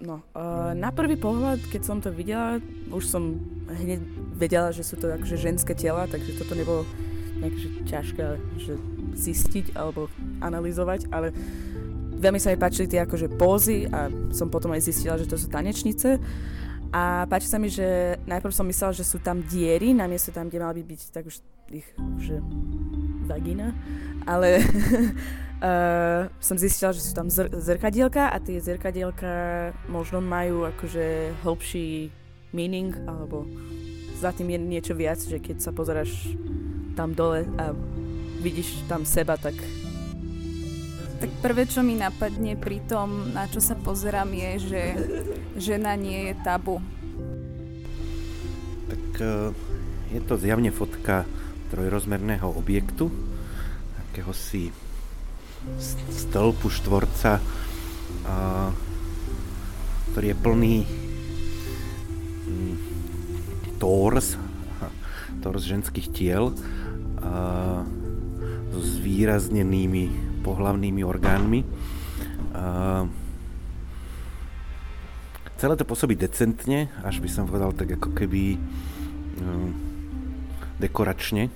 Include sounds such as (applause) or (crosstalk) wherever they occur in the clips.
No, uh, na prvý pohľad, keď som to videla, už som hneď vedela, že sú to akože ženské tela, takže toto nebolo nejaké ťažké že zistiť alebo analyzovať, ale veľmi sa mi páčili tie akože pózy a som potom aj zistila, že to sú tanečnice. A páči sa mi, že najprv som myslela, že sú tam diery, namiesto tam, kde mala by byť tak už ich, že vagina, ale (laughs) uh, som zistila, že sú tam zr- zrkadielka a tie zrkadielka možno majú akože hlbší meaning, alebo za tým je niečo viac, že keď sa pozeráš tam dole a vidíš tam seba, tak tak prvé, čo mi napadne pri tom, na čo sa pozerám, je, že žena nie je tabu. Tak uh, je to zjavne fotka trojrozmerného objektu, takého si stĺpu štvorca, ktorý je plný um, tors, tors ženských tiel so zvýraznenými pohlavnými orgánmi. Celé to pôsobí decentne, až by som povedal tak ako keby um, dekoračne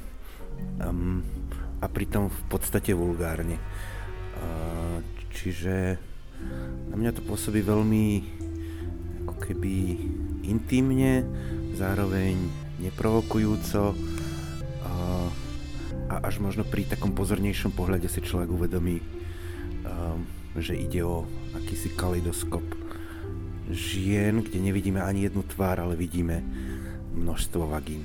a pritom v podstate vulgárne. Čiže na mňa to pôsobí veľmi ako keby intimne, zároveň neprovokujúco, a až možno pri takom pozornejšom pohľade si človek uvedomí, um, že ide o akýsi kaleidoskop žien, kde nevidíme ani jednu tvár, ale vidíme množstvo vagín.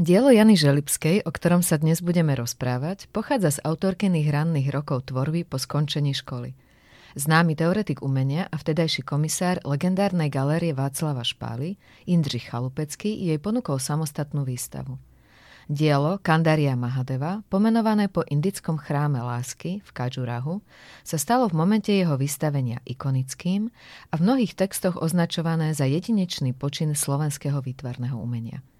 Dielo Jany Želipskej, o ktorom sa dnes budeme rozprávať, pochádza z autorkyných ranných rokov tvorby po skončení školy. Známy teoretik umenia a vtedajší komisár legendárnej galérie Václava Špály, Indřich Chalupecký, jej ponúkol samostatnú výstavu. Dielo Kandaria Mahadeva, pomenované po indickom chráme lásky v Kadžurahu, sa stalo v momente jeho vystavenia ikonickým a v mnohých textoch označované za jedinečný počin slovenského výtvarného umenia –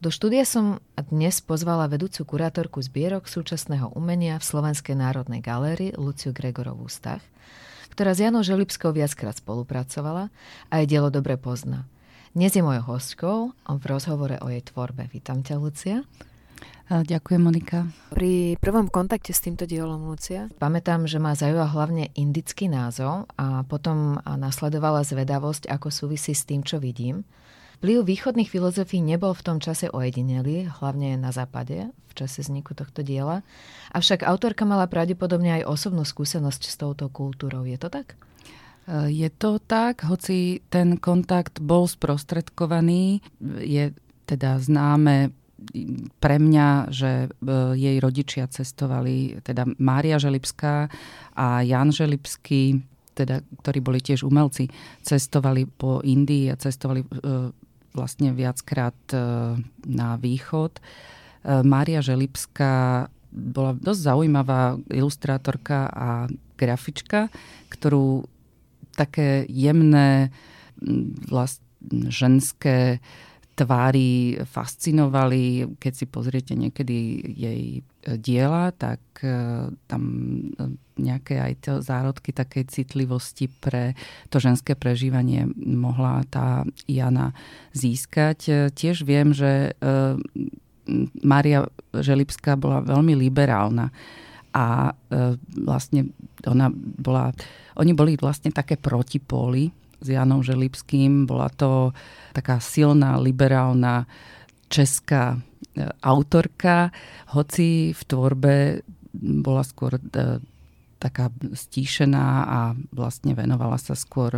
do štúdia som dnes pozvala vedúcu kurátorku zbierok súčasného umenia v Slovenskej národnej galérii Luciu Gregorovú Stach, ktorá s Janou Želipskou viackrát spolupracovala a jej dielo dobre pozná. Dnes je mojou hostkou v rozhovore o jej tvorbe. Vítam ťa, Lucia. Ďakujem, Monika. Pri prvom kontakte s týmto dielom, Lucia, pamätám, že ma zaujal hlavne indický názov a potom nasledovala zvedavosť, ako súvisí s tým, čo vidím. Vplyv východných filozofií nebol v tom čase ojedinelý, hlavne na západe, v čase vzniku tohto diela. Avšak autorka mala pravdepodobne aj osobnú skúsenosť s touto kultúrou. Je to tak? E, je to tak, hoci ten kontakt bol sprostredkovaný, je teda známe pre mňa, že e, jej rodičia cestovali, teda Mária Želipská a Jan Želipský, teda, ktorí boli tiež umelci, cestovali po Indii a cestovali e, vlastne viackrát e, na východ. E, Mária Želipská bola dosť zaujímavá ilustrátorka a grafička, ktorú také jemné vlast, ženské tvári fascinovali. Keď si pozriete niekedy jej diela, tak e, tam nejaké aj to zárodky takej citlivosti pre to ženské prežívanie mohla tá Jana získať. Tiež viem, že e, Mária Želipská bola veľmi liberálna a e, vlastne ona bola, oni boli vlastne také protipóly s Janom Želipským. Bola to taká silná, liberálna česká e, autorka, hoci v tvorbe bola skôr taká stíšená a vlastne venovala sa skôr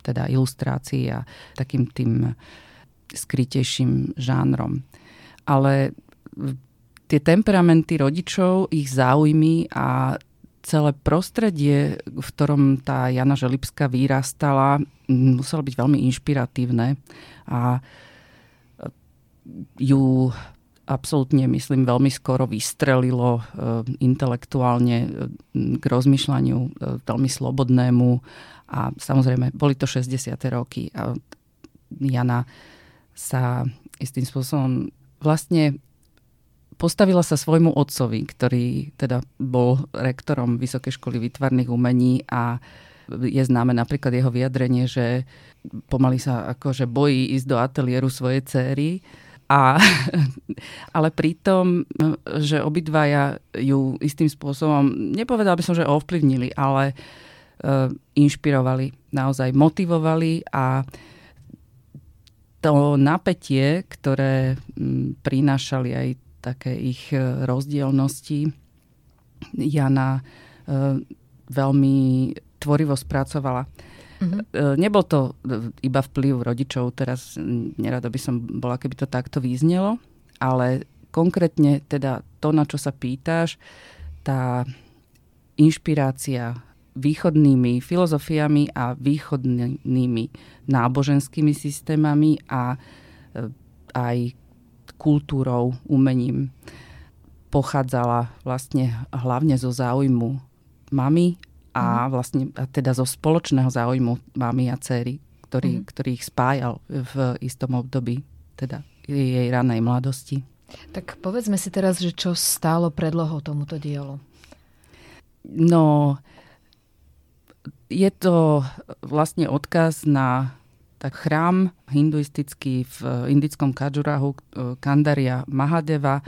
teda ilustrácii a takým tým skrytejším žánrom. Ale tie temperamenty rodičov, ich záujmy a celé prostredie, v ktorom tá Jana Želipská vyrastala, muselo byť veľmi inšpiratívne a ju absolútne, myslím, veľmi skoro vystrelilo intelektuálne k rozmýšľaniu veľmi slobodnému a samozrejme, boli to 60. roky a Jana sa istým spôsobom vlastne postavila sa svojmu otcovi, ktorý teda bol rektorom Vysokej školy výtvarných umení a je známe napríklad jeho vyjadrenie, že pomaly sa akože bojí ísť do ateliéru svojej céry. A, (laughs) ale pritom, že obidvaja ju istým spôsobom, nepovedal by som, že ovplyvnili, ale uh, inšpirovali, naozaj motivovali a to napätie, ktoré m, prinášali aj také ich e, rozdielnosti. Jana e, veľmi tvorivo spracovala. Mm-hmm. Nebol to iba vplyv rodičov, teraz nerada by som bola, keby to takto význelo, ale konkrétne teda to, na čo sa pýtaš, tá inšpirácia východnými filozofiami a východnými náboženskými systémami a aj kultúrou, umením. Pochádzala vlastne hlavne zo záujmu mamy a mhm. vlastne a teda zo spoločného záujmu mamy a céry, ktorý, mm. ktorý ich spájal v istom období, teda jej ranej mladosti. Tak povedzme si teraz, že čo stálo predlohou tomuto dielu. No, je to vlastne odkaz na tak chrám hinduistický v indickom Kadžurahu, e, Kandaria Mahadeva,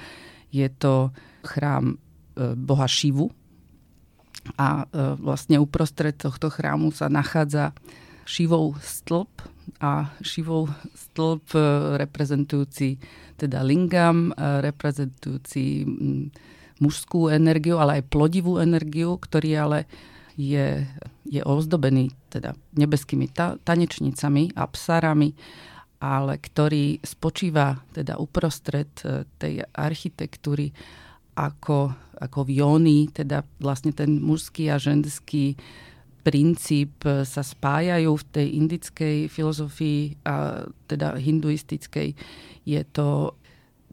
je to chrám e, boha Šivu a e, vlastne uprostred tohto chrámu sa nachádza Šivov stĺp a Šivov stĺp reprezentujúci teda lingam, reprezentujúci mužskú energiu, ale aj plodivú energiu, ktorý ale je, je ozdobený teda nebeskými ta, tanečnicami a psarami, ale ktorý spočíva teda uprostred e, tej architektúry ako, ako v jóni, teda vlastne ten mužský a ženský princíp e, sa spájajú v tej indickej filozofii a teda hinduistickej. Je to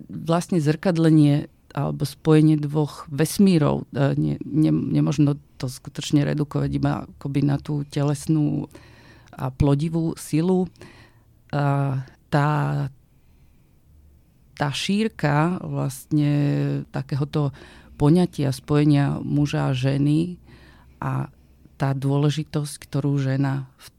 vlastne zrkadlenie alebo spojenie dvoch vesmírov. E, nie, nie, nemožno to skutočne redukovať iba akoby na tú telesnú a plodivú silu. A tá, tá šírka vlastne takéhoto poňatia spojenia muža a ženy a tá dôležitosť, ktorú žena v, e,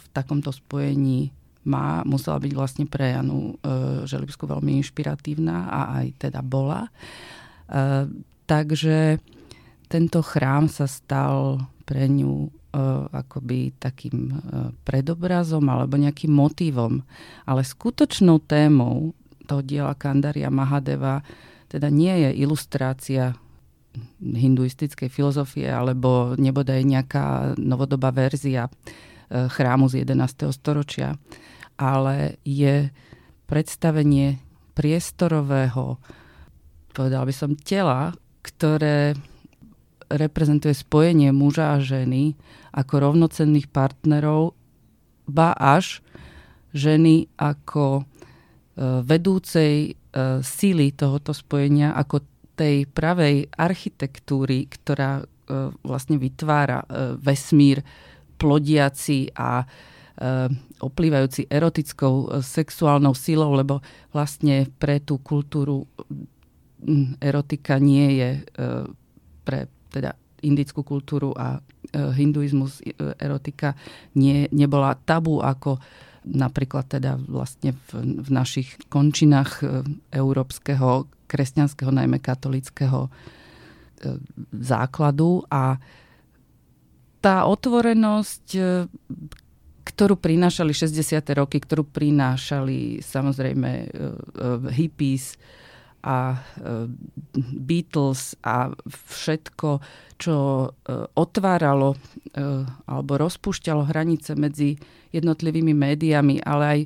v takomto spojení má, musela byť vlastne pre Janu e, Želibsku veľmi inšpiratívna a aj teda bola. E, takže tento chrám sa stal pre ňu akoby takým predobrazom alebo nejakým motívom. Ale skutočnou témou toho diela Kandaria Mahadeva teda nie je ilustrácia hinduistickej filozofie alebo nebodaj nejaká novodobá verzia e, chrámu z 11. storočia, ale je predstavenie priestorového, povedal by som, tela, ktoré reprezentuje spojenie muža a ženy ako rovnocenných partnerov, ba až ženy ako vedúcej e, síly tohoto spojenia, ako tej pravej architektúry, ktorá e, vlastne vytvára vesmír plodiaci a Eh, oplývajúci erotickou eh, sexuálnou silou, lebo vlastne pre tú kultúru mm, erotika nie je eh, pre teda indickú kultúru a hinduizmus erotika nie, nebola tabu ako napríklad teda vlastne v, v našich končinách európskeho, kresťanského, najmä katolického základu a tá otvorenosť ktorú prinášali 60. roky, ktorú prinášali samozrejme hippies a uh, Beatles a všetko, čo uh, otváralo alebo rozpúšťalo hranice medzi jednotlivými médiami, ale aj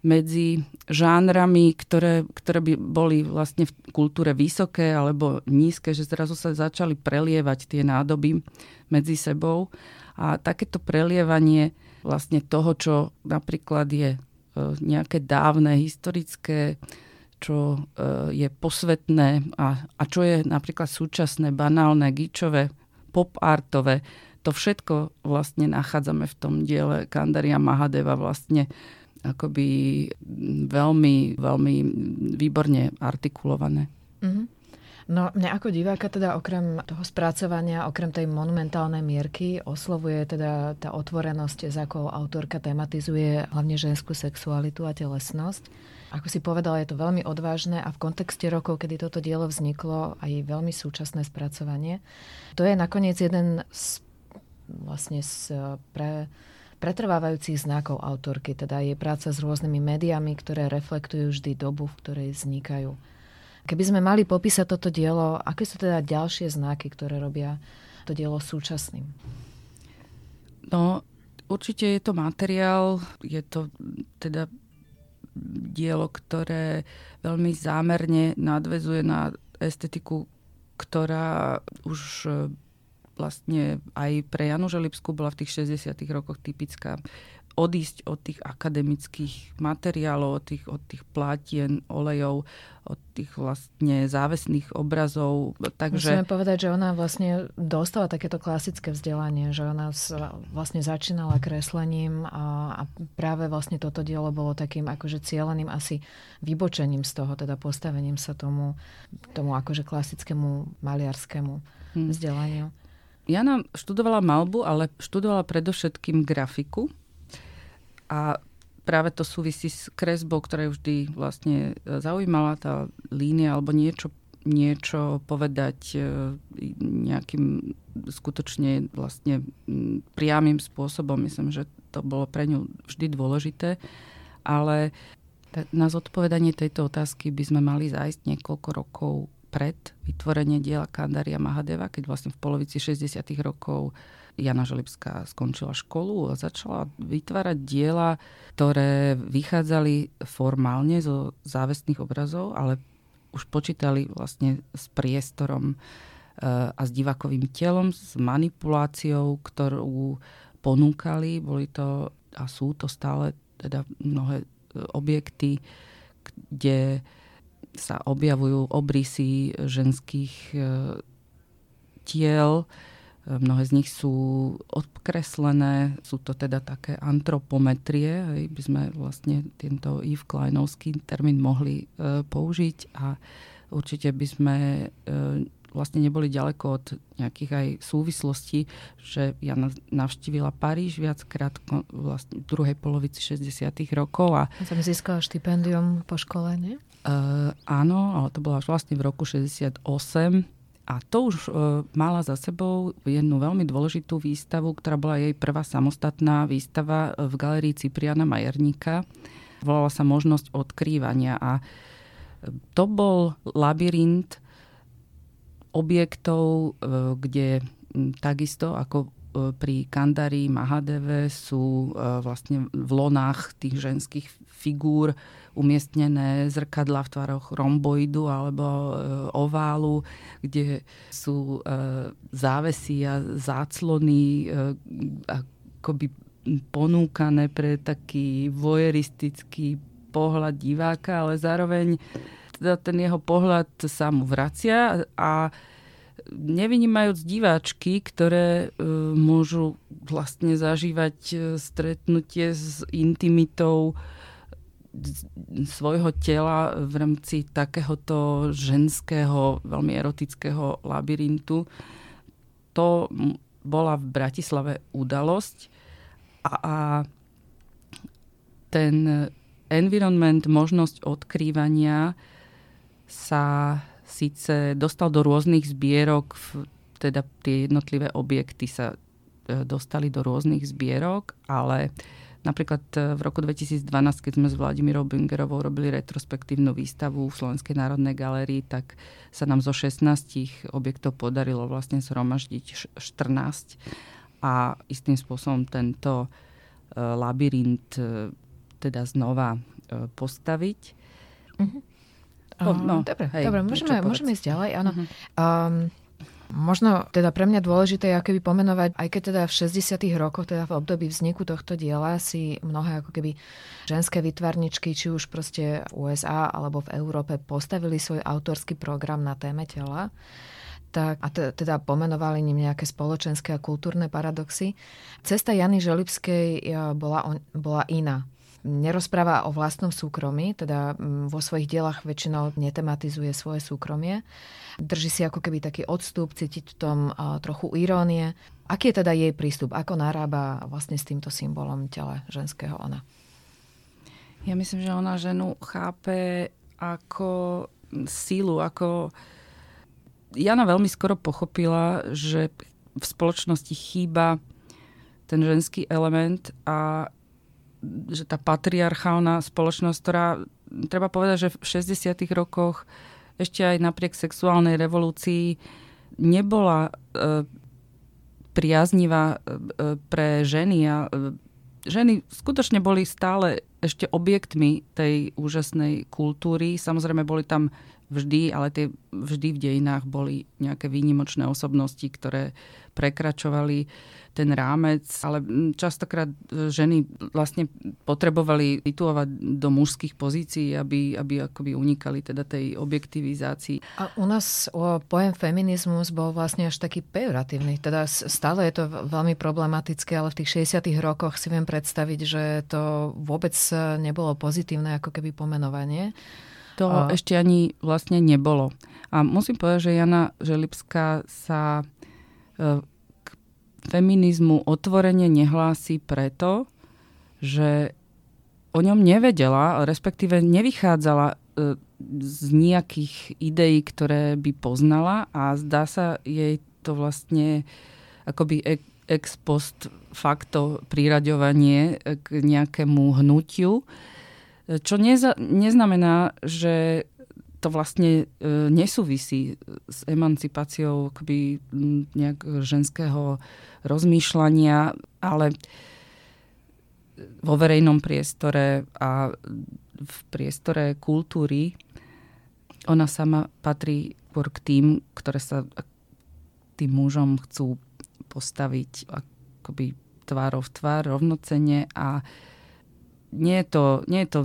medzi žánrami, ktoré, ktoré by boli vlastne v kultúre vysoké alebo nízke, že zrazu sa začali prelievať tie nádoby medzi sebou. A takéto prelievanie vlastne toho, čo napríklad je e, nejaké dávne, historické, čo e, je posvetné a, a čo je napríklad súčasné, banálne, gičové, pop-artové, to všetko vlastne nachádzame v tom diele Kandaria Mahadeva vlastne akoby veľmi, veľmi výborne artikulované. Mm-hmm. No mňa ako diváka teda okrem toho spracovania, okrem tej monumentálnej mierky oslovuje teda tá otvorenosť, za akou autorka tematizuje hlavne ženskú sexualitu a telesnosť. Ako si povedala, je to veľmi odvážne a v kontexte rokov, kedy toto dielo vzniklo, aj veľmi súčasné spracovanie. To je nakoniec jeden z vlastne z pre pretrvávajúcich znakov autorky, teda je práca s rôznymi médiami, ktoré reflektujú vždy dobu, v ktorej vznikajú. Keby sme mali popísať toto dielo, aké sú teda ďalšie znaky, ktoré robia to dielo súčasným? No, určite je to materiál, je to teda dielo, ktoré veľmi zámerne nadvezuje na estetiku, ktorá už vlastne aj pre Janu Želipsku bola v tých 60 rokoch typická odísť od tých akademických materiálov, od tých, od tých plátien, olejov, od tých vlastne závesných obrazov. Takže... Musíme povedať, že ona vlastne dostala takéto klasické vzdelanie, že ona vlastne začínala kreslením a, a práve vlastne toto dielo bolo takým akože cieľeným asi vybočením z toho, teda postavením sa tomu, tomu akože klasickému maliarskému hmm. vzdelaniu. Jana študovala malbu, ale študovala predovšetkým grafiku. A práve to súvisí s kresbou, ktorá je vždy vlastne e, zaujímala, tá línia alebo niečo, niečo povedať e, nejakým skutočne vlastne priamým spôsobom. Myslím, že to bolo pre ňu vždy dôležité. Ale na zodpovedanie tejto otázky by sme mali zájsť niekoľko rokov pred vytvorenie diela Kandaria Mahadeva, keď vlastne v polovici 60. rokov Jana Želibská skončila školu a začala vytvárať diela, ktoré vychádzali formálne zo závestných obrazov, ale už počítali vlastne s priestorom eh, a s divakovým telom, s manipuláciou, ktorú ponúkali. Boli to a sú to stále teda mnohé eh, objekty, kde sa objavujú obrysy ženských e, tiel. E, mnohé z nich sú odkreslené, sú to teda také antropometrie, hej, by sme vlastne tento Yves Kleinovský termín mohli e, použiť a určite by sme vlastne neboli ďaleko od nejakých aj súvislostí, že ja navštívila Paríž viackrát vlastne v druhej polovici 60 rokov. A som získala štipendium po škole, nie? Uh, áno, ale to bolo až vlastne v roku 68. A to už uh, mala za sebou jednu veľmi dôležitú výstavu, ktorá bola jej prvá samostatná výstava v galerii Cipriana Majerníka. Volala sa Možnosť odkrývania a to bol labyrint objektov, e, kde takisto ako e, pri Kandari Mahadeve sú e, vlastne v lonách tých ženských figúr umiestnené zrkadla v tvaroch romboidu alebo oválu, kde sú závesy a záclony akoby ponúkané pre taký voyeristický pohľad diváka, ale zároveň teda ten jeho pohľad sa mu vracia a nevynímajúc diváčky, ktoré e, môžu vlastne zažívať e, stretnutie s intimitou svojho tela v rámci takéhoto ženského, veľmi erotického labyrintu. To bola v Bratislave udalosť a, a ten environment, možnosť odkrývania sa síce dostal do rôznych zbierok, teda tie jednotlivé objekty sa e, dostali do rôznych zbierok, ale napríklad e, v roku 2012, keď sme s Vladimírou Bingerovou robili retrospektívnu výstavu v Slovenskej národnej galérii, tak sa nám zo 16 objektov podarilo vlastne zhromaždiť 14 a istým spôsobom tento e, labyrint teda znova postaviť. Uh-huh. Po, no, dobre, hej, dobre môžeme, môžeme ísť ďalej. Áno. Uh-huh. Um, Možno teda pre mňa dôležité je keby pomenovať, aj keď teda v 60 rokoch, teda v období vzniku tohto diela si mnohé ako keby ženské vytvarničky, či už proste v USA alebo v Európe postavili svoj autorský program na téme tela tak, a teda pomenovali ním nejaké spoločenské a kultúrne paradoxy. Cesta Jany Želibskej bola, bola iná nerozpráva o vlastnom súkromí, teda mm, vo svojich dielach väčšinou netematizuje svoje súkromie. Drží si ako keby taký odstup, cítiť v tom trochu irónie. Aký je teda jej prístup? Ako narába vlastne s týmto symbolom tela ženského ona? Ja myslím, že ona ženu chápe ako sílu, ako... Jana veľmi skoro pochopila, že v spoločnosti chýba ten ženský element a že tá patriarchálna spoločnosť, ktorá, treba povedať, že v 60. rokoch ešte aj napriek sexuálnej revolúcii nebola e, priaznivá e, pre ženy a e, ženy skutočne boli stále ešte objektmi tej úžasnej kultúry. Samozrejme boli tam vždy, ale tie vždy v dejinách boli nejaké výnimočné osobnosti, ktoré prekračovali ten rámec, ale častokrát e, ženy vlastne potrebovali situovať do mužských pozícií, aby, aby akoby unikali teda tej objektivizácii. A u nás o, pojem feminizmus bol vlastne až taký pejoratívny. Teda stále je to veľmi problematické, ale v tých 60 rokoch si viem predstaviť, že to vôbec nebolo pozitívne ako keby pomenovanie. To a... ešte ani vlastne nebolo. A musím povedať, že Jana Želipská sa e, feminizmu otvorene nehlási preto, že o ňom nevedela, respektíve nevychádzala e, z nejakých ideí, ktoré by poznala a zdá sa jej to vlastne akoby ex post facto priraďovanie k nejakému hnutiu, čo neza, neznamená, že to vlastne e, nesúvisí s emancipáciou akoby nejak ženského rozmýšľania, ale vo verejnom priestore a v priestore kultúry ona sama patrí k tým, ktoré sa tým mužom chcú postaviť akoby tvárov tvár, rovnocene a nie je to, nie je to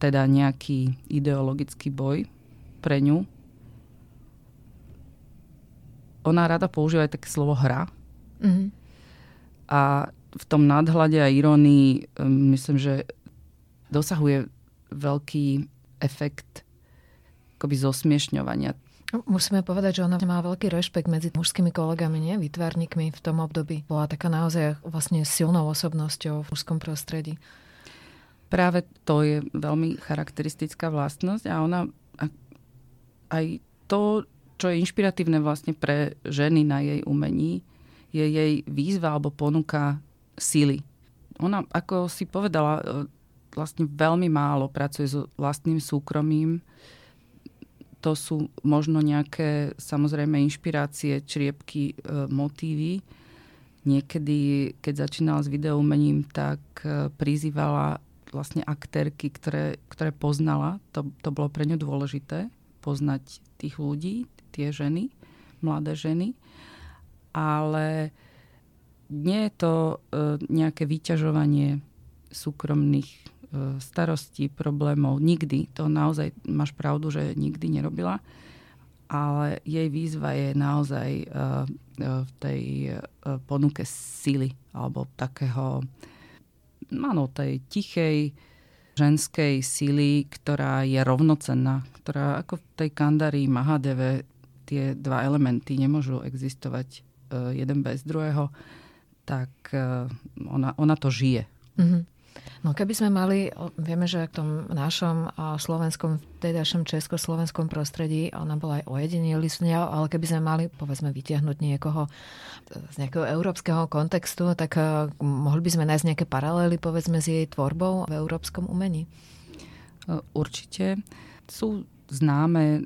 teda nejaký ideologický boj pre ňu. Ona rada používa aj také slovo hra. Mm-hmm. A v tom nadhľade a irónii um, myslím, že dosahuje veľký efekt akoby zosmiešňovania. No, musíme povedať, že ona má veľký rešpekt medzi mužskými kolegami, nie? vytvárnikmi v tom období. Bola taká naozaj vlastne silnou osobnosťou v mužskom prostredí. Práve to je veľmi charakteristická vlastnosť a ona aj to, čo je inšpiratívne vlastne pre ženy na jej umení, je jej výzva alebo ponuka síly. Ona, ako si povedala, e, vlastne veľmi málo pracuje so vlastným súkromím. To sú možno nejaké samozrejme inšpirácie, čriepky, e, motívy. Niekedy, keď začínala s videoumením, tak e, prizývala vlastne aktérky, ktoré, ktoré poznala. To, to bolo pre ňu dôležité, poznať tých ľudí, tie ženy, mladé ženy. Ale nie je to e, nejaké vyťažovanie súkromných e, starostí, problémov. Nikdy. To naozaj máš pravdu, že nikdy nerobila. Ale jej výzva je naozaj e, e v tej e, ponuke sily alebo takého áno, tej tichej ženskej sily, ktorá je rovnocenná, ktorá ako v tej Kandari Mahadeve tie dva elementy nemôžu existovať uh, jeden bez druhého, tak uh, ona, ona to žije. Mm-hmm. No keby sme mali, vieme, že v tom našom slovenskom, tedajšom československom prostredí ona bola aj ojedinelý ale keby sme mali, povedzme, vytiahnuť niekoho z nejakého európskeho kontextu, tak mohli by sme nájsť nejaké paralely, povedzme, s jej tvorbou v európskom umení? Určite. Sú známe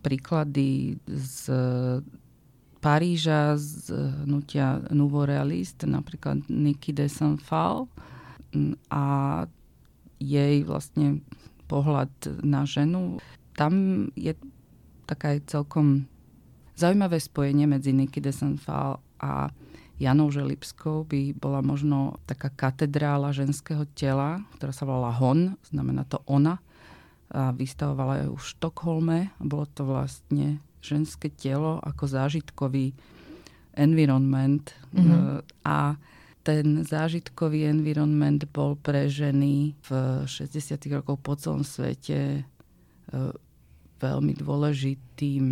príklady z Paríža, z hnutia Nouveau Realist, napríklad Niki de Saint-Phal, a jej vlastne pohľad na ženu. Tam je taká celkom zaujímavé spojenie medzi Niky de Sanfal a Janou Želipskou by bola možno taká katedrála ženského tela, ktorá sa volala Hon, znamená to ona. A vystavovala ju v Štokholme. Bolo to vlastne ženské telo ako zážitkový environment. Mm-hmm. A ten zážitkový environment bol pre ženy v 60. rokoch po celom svete e, veľmi dôležitým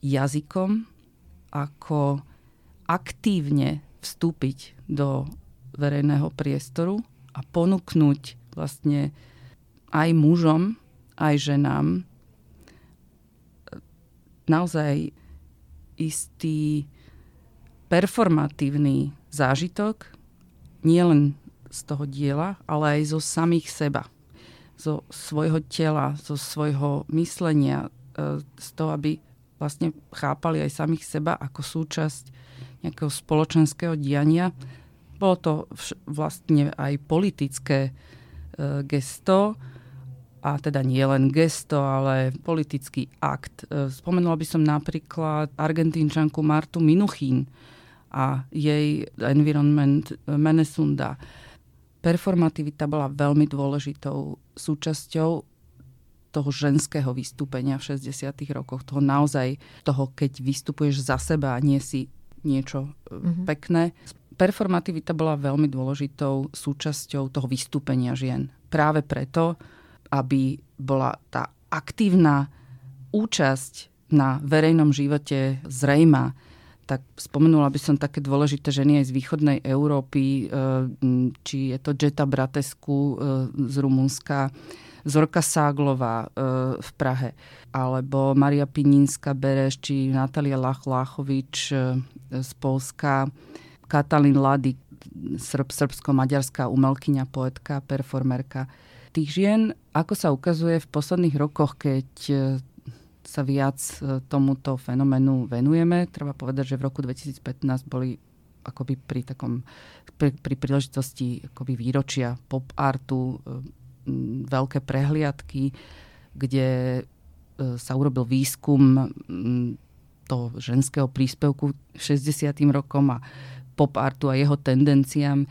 jazykom, ako aktívne vstúpiť do verejného priestoru a ponúknuť vlastne aj mužom, aj ženám naozaj istý performatívny zážitok, nielen z toho diela, ale aj zo samých seba, zo svojho tela, zo svojho myslenia, e, z toho, aby vlastne chápali aj samých seba ako súčasť nejakého spoločenského diania. Bolo to vlastne aj politické e, gesto, a teda nie len gesto, ale politický akt. E, spomenula by som napríklad argentínčanku Martu Minuchín a jej environment Menesunda. Performativita bola veľmi dôležitou súčasťou toho ženského vystúpenia v 60. rokoch. Toho naozaj, toho, keď vystupuješ za seba a nie si niečo mm-hmm. pekné. Performativita bola veľmi dôležitou súčasťou toho vystúpenia žien. Práve preto, aby bola tá aktívna účasť na verejnom živote zrejma, tak spomenula by som také dôležité ženy aj z východnej Európy, e, či je to Jeta Bratesku e, z Rumunska, Zorka Ságlová e, v Prahe, alebo Maria Pinínska Bereš, či Natalia Lach-Lachovič z Polska, Katalin srb, srbsko-maďarská umelkyňa, poetka, performerka. Tých žien, ako sa ukazuje v posledných rokoch, keď sa viac e, tomuto fenoménu venujeme, treba povedať, že v roku 2015 boli akoby pri takom pri, pri príležitosti akoby výročia pop artu e, veľké prehliadky, kde sa urobil výskum toho ženského príspevku 60. rokom a pop artu a jeho tendenciám.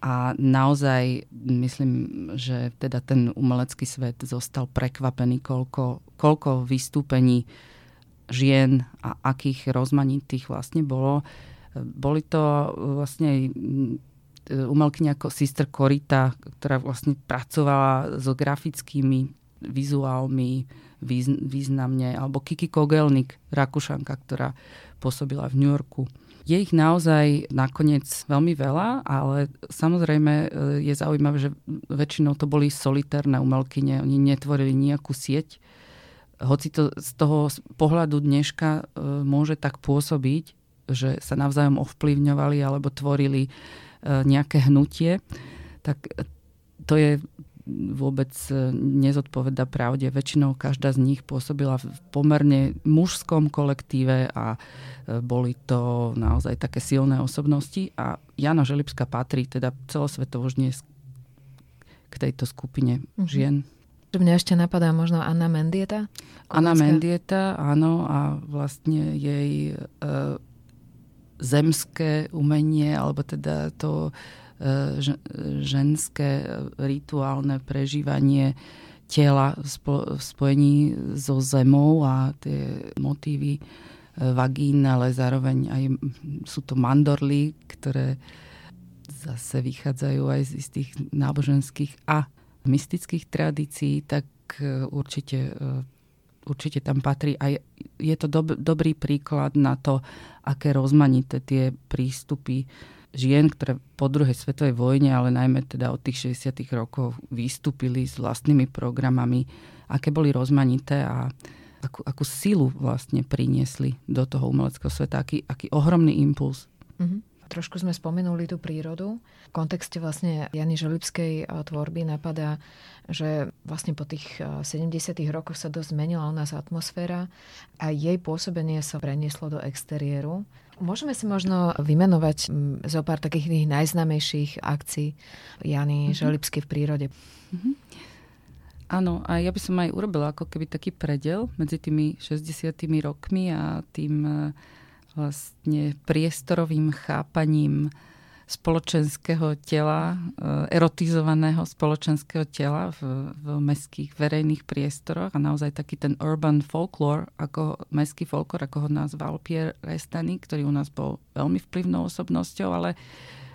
A naozaj myslím, že teda ten umelecký svet zostal prekvapený, koľko, koľko vystúpení žien a akých rozmanitých vlastne bolo. Boli to vlastne umelkyňa ako Sister Korita, ktorá vlastne pracovala so grafickými vizuálmi, významne, alebo Kiki Kogelnik, Rakúšanka, ktorá pôsobila v New Yorku. Je ich naozaj nakoniec veľmi veľa, ale samozrejme e, je zaujímavé, že väčšinou to boli solitérne umelkyne, oni netvorili nejakú sieť. Hoci to z toho pohľadu dneška e, môže tak pôsobiť, že sa navzájom ovplyvňovali alebo tvorili e, nejaké hnutie, tak to je vôbec e, nezodpoveda pravde. Väčšinou každá z nich pôsobila v pomerne mužskom kolektíve a e, boli to naozaj také silné osobnosti a Jana Želipská patrí teda celosvetovo už dnes k tejto skupine mm-hmm. žien. Mňa ešte napadá možno Anna Mendieta. Anna Mendieta, áno, a vlastne jej e, zemské umenie, alebo teda to ženské rituálne prežívanie tela v spojení so zemou a tie motívy e, vagín, ale zároveň aj sú to mandorly, ktoré zase vychádzajú aj z istých náboženských a mystických tradícií, tak e, určite, e, určite tam patrí. A je to dob- dobrý príklad na to, aké rozmanité tie prístupy žien, ktoré po druhej svetovej vojne, ale najmä teda od tých 60. rokov vystúpili s vlastnými programami, aké boli rozmanité a akú, akú silu vlastne priniesli do toho umeleckého sveta, aký, aký ohromný impuls. Mm-hmm. Trošku sme spomenuli tú prírodu. V kontexte vlastne Jany Želipskej tvorby napadá, že vlastne po tých 70. rokoch sa dosť zmenila u nás atmosféra a jej pôsobenie sa prenieslo do exteriéru Môžeme si možno vymenovať mm, zo pár takých tých najznámejších akcií Jany mm-hmm. Želipsky v prírode. Mm-hmm. Áno, a ja by som aj urobila ako keby taký predel medzi tými 60 rokmi a tým e, vlastne priestorovým chápaním spoločenského tela, eh, erotizovaného spoločenského tela v, v mestských verejných priestoroch a naozaj taký ten urban folklore, ako mestský folklor, ako ho nazval Pierre Restany, ktorý u nás bol veľmi vplyvnou osobnosťou, ale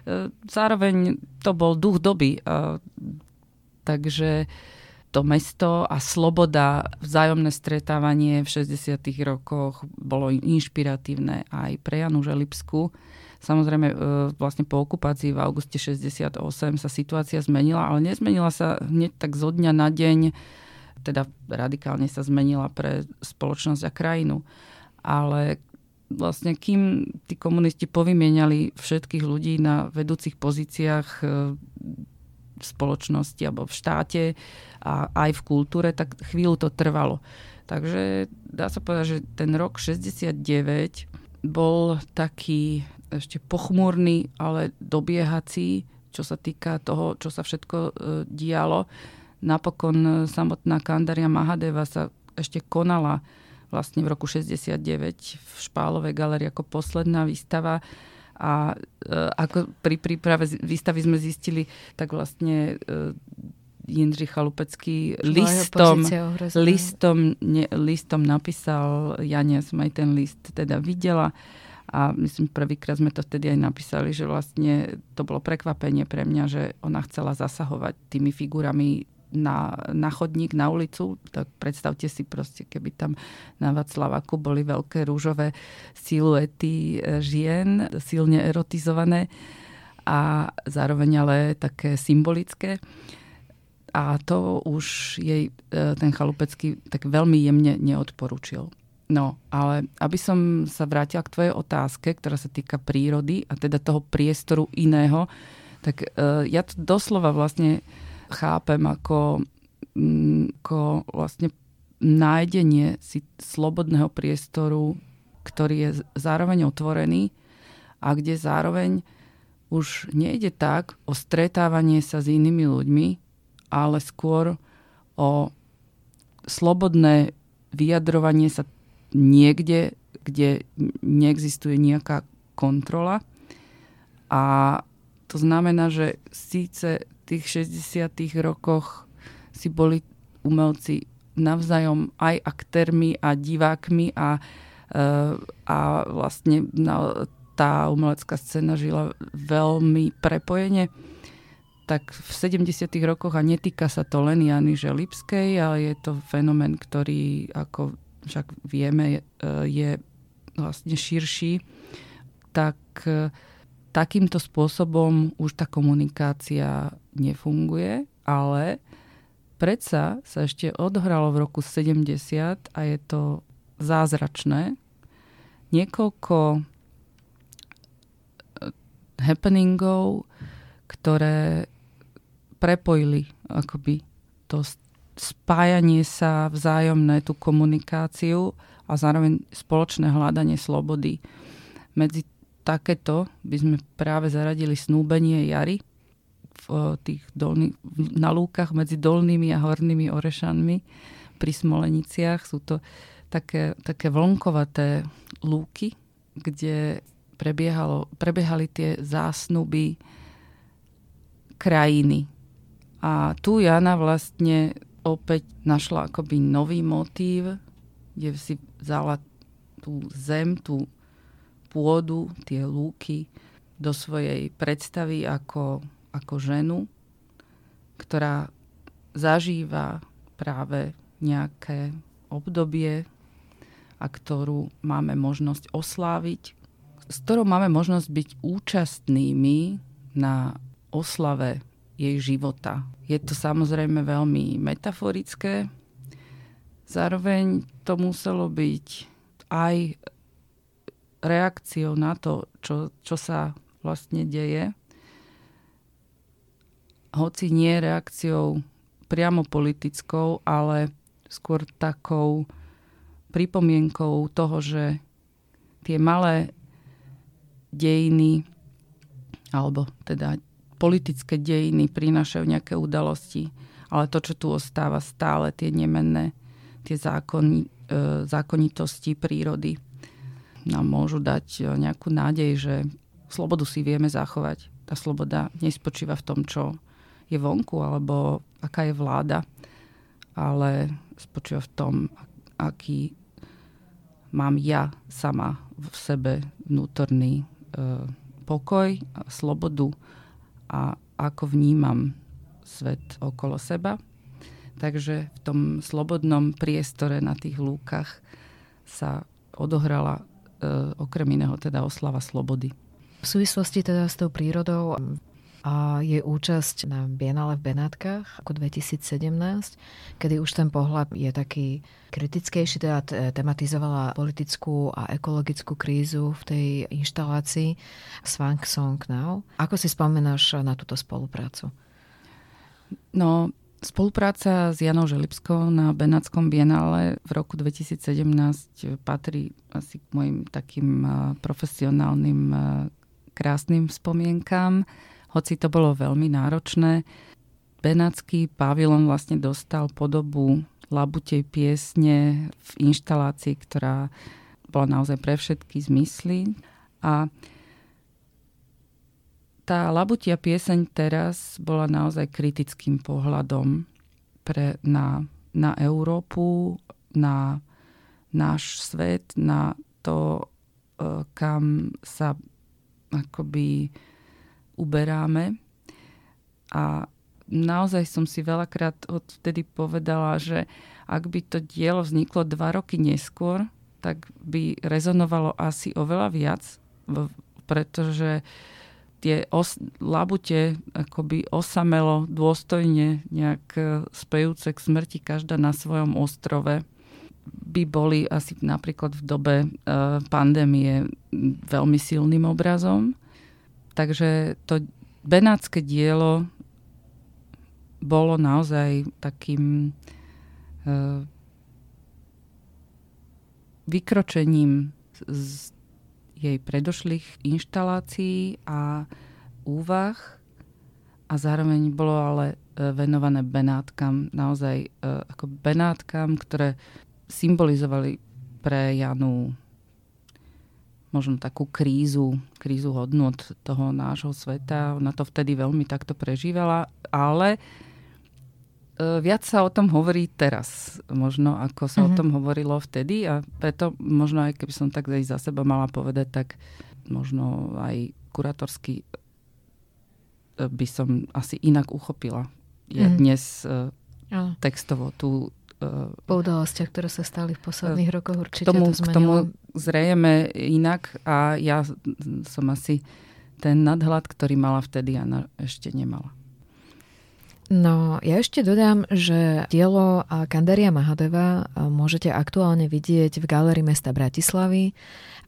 eh, zároveň to bol duch doby. Takže to mesto a sloboda, vzájomné stretávanie v 60. rokoch bolo inšpiratívne aj pre Janu Želipsku. Samozrejme, e, vlastne po okupácii v auguste 68 sa situácia zmenila, ale nezmenila sa hneď tak zo dňa na deň, teda radikálne sa zmenila pre spoločnosť a krajinu. Ale vlastne kým tí komunisti povymieniali všetkých ľudí na vedúcich pozíciách e, v spoločnosti alebo v štáte a aj v kultúre, tak chvíľu to trvalo. Takže dá sa povedať, že ten rok 69 bol taký ešte pochmúrny, ale dobiehací, čo sa týka toho, čo sa všetko e, dialo. Napokon e, samotná Kandaria Mahadeva sa ešte konala vlastne v roku 69 v Špálovej galerii ako posledná výstava. A e, ako pri príprave výstavy sme zistili, tak vlastne e, Jindřich Chalupecký listom, listom, ne, listom napísal, ja nie som aj ten list teda videla a myslím, prvýkrát sme to vtedy aj napísali, že vlastne to bolo prekvapenie pre mňa, že ona chcela zasahovať tými figurami na, na chodník, na ulicu, tak predstavte si proste, keby tam na Václavaku boli veľké rúžové siluety e, žien, silne erotizované a zároveň ale také symbolické. A to už jej e, ten chalupecký tak veľmi jemne neodporučil. No, ale aby som sa vrátila k tvojej otázke, ktorá sa týka prírody a teda toho priestoru iného, tak uh, ja to doslova vlastne chápem ako, mm, ako vlastne nájdenie si slobodného priestoru, ktorý je zároveň otvorený a kde zároveň už nejde tak o stretávanie sa s inými ľuďmi, ale skôr o slobodné vyjadrovanie sa niekde, kde neexistuje nejaká kontrola. A to znamená, že síce tých 60. rokoch si boli umelci navzájom aj aktérmi a divákmi a, e, a vlastne tá umelecká scéna žila veľmi prepojene, tak v 70. rokoch, a netýka sa to len Jany Želipskej, ale je to fenomén, ktorý, ako však vieme, e, je vlastne širší, tak e, takýmto spôsobom už tá komunikácia nefunguje, ale predsa sa ešte odhralo v roku 70 a je to zázračné. Niekoľko eh, happeningov, ktoré prepojili akoby to spájanie sa vzájomné, tú komunikáciu a zároveň spoločné hľadanie slobody. Medzi takéto by sme práve zaradili snúbenie jary v tých dolný, na lúkach medzi dolnými a hornými Orešanmi pri Smoleniciach. Sú to také, také vlnkovaté lúky, kde prebiehalo, prebiehali tie zásnuby krajiny. A tu Jana vlastne opäť našla akoby nový motív, kde si vzala tú zem, tú pôdu, tie lúky do svojej predstavy ako, ako ženu, ktorá zažíva práve nejaké obdobie a ktorú máme možnosť osláviť, s ktorou máme možnosť byť účastnými na oslave jej života. Je to samozrejme veľmi metaforické, zároveň to muselo byť aj reakciou na to, čo, čo sa vlastne deje, hoci nie reakciou priamo politickou, ale skôr takou pripomienkou toho, že tie malé dejiny alebo teda politické dejiny prinášajú nejaké udalosti, ale to, čo tu ostáva stále, tie nemenné, tie zákon, e, zákonitosti prírody nám môžu dať e, nejakú nádej, že slobodu si vieme zachovať. Tá sloboda nespočíva v tom, čo je vonku, alebo aká je vláda, ale spočíva v tom, aký mám ja sama v sebe vnútorný e, pokoj, slobodu a ako vnímam svet okolo seba. Takže v tom slobodnom priestore na tých lúkach sa odohrala e, okrem iného teda oslava slobody. V súvislosti teda s tou prírodou a je účasť na Bienale v Benátkach ako 2017, kedy už ten pohľad je taký kritickejší, teda tematizovala politickú a ekologickú krízu v tej inštalácii Swank Song Now. Ako si spomenáš na túto spoluprácu? No, Spolupráca s Janou Želipskou na Benátskom bienále v roku 2017 patrí asi k mojim takým profesionálnym krásnym spomienkám hoci to bolo veľmi náročné. Benátsky pavilon vlastne dostal podobu labutej piesne v inštalácii, ktorá bola naozaj pre všetky zmysly. A tá labutia pieseň teraz bola naozaj kritickým pohľadom pre, na, na Európu, na náš svet, na to, e, kam sa akoby uberáme. A naozaj som si veľakrát odtedy povedala, že ak by to dielo vzniklo dva roky neskôr, tak by rezonovalo asi oveľa viac, pretože tie os- labute akoby osamelo dôstojne nejak e, spejúce k smrti každá na svojom ostrove by boli asi napríklad v dobe e, pandémie veľmi silným obrazom. Takže to benátske dielo bolo naozaj takým uh, vykročením z jej predošlých inštalácií a úvah a zároveň bolo ale e, venované Benátkam, naozaj uh, ako Benátkam, ktoré symbolizovali pre Janu možno takú krízu, krízu hodnot toho nášho sveta. Ona to vtedy veľmi takto prežívala, ale e, viac sa o tom hovorí teraz, možno ako sa mm-hmm. o mhm. tom hovorilo vtedy a preto možno aj keby som tak za seba mala povedať, tak možno aj kuratorsky e, by som asi inak uchopila. Ja mm-hmm. dnes uh, textovo tú po udalostiach, ktoré sa stali v posledných uh, rokoch, určite tomu, to K tomu zrejeme inak a ja som asi ten nadhľad, ktorý mala vtedy, Jana ešte nemala. No, ja ešte dodám, že dielo Kandaria Mahadeva môžete aktuálne vidieť v Galérii mesta Bratislavy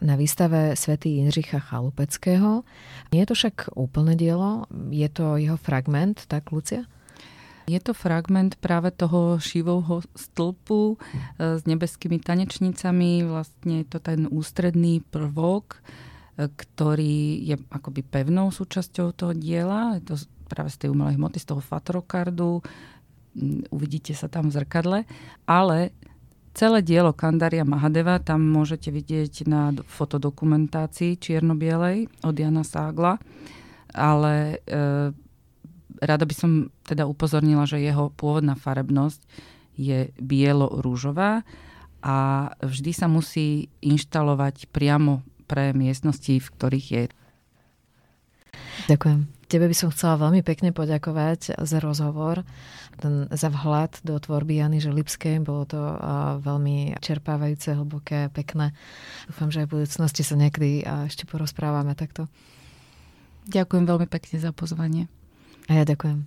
na výstave svätý Inžicha Chalupeckého. Nie je to však úplné dielo, je to jeho fragment, tak Lucia? Je to fragment práve toho šivovho stĺpu e, s nebeskými tanečnicami. Vlastne je to ten ústredný prvok, e, ktorý je akoby pevnou súčasťou toho diela. Je to práve z tej umelej hmoty, z toho fatrokardu. Mm, uvidíte sa tam v zrkadle. Ale celé dielo Kandaria Mahadeva tam môžete vidieť na fotodokumentácii čierno-bielej od Jana Ságla. Ale e, rada by som teda upozornila, že jeho pôvodná farebnosť je bielo-rúžová a vždy sa musí inštalovať priamo pre miestnosti, v ktorých je. Ďakujem. Tebe by som chcela veľmi pekne poďakovať za rozhovor, ten, za vhľad do tvorby Jany Želipskej. Bolo to veľmi čerpávajúce, hlboké, pekné. Dúfam, že aj v budúcnosti sa niekedy ešte porozprávame takto. Ďakujem veľmi pekne za pozvanie. A ja ďakujem.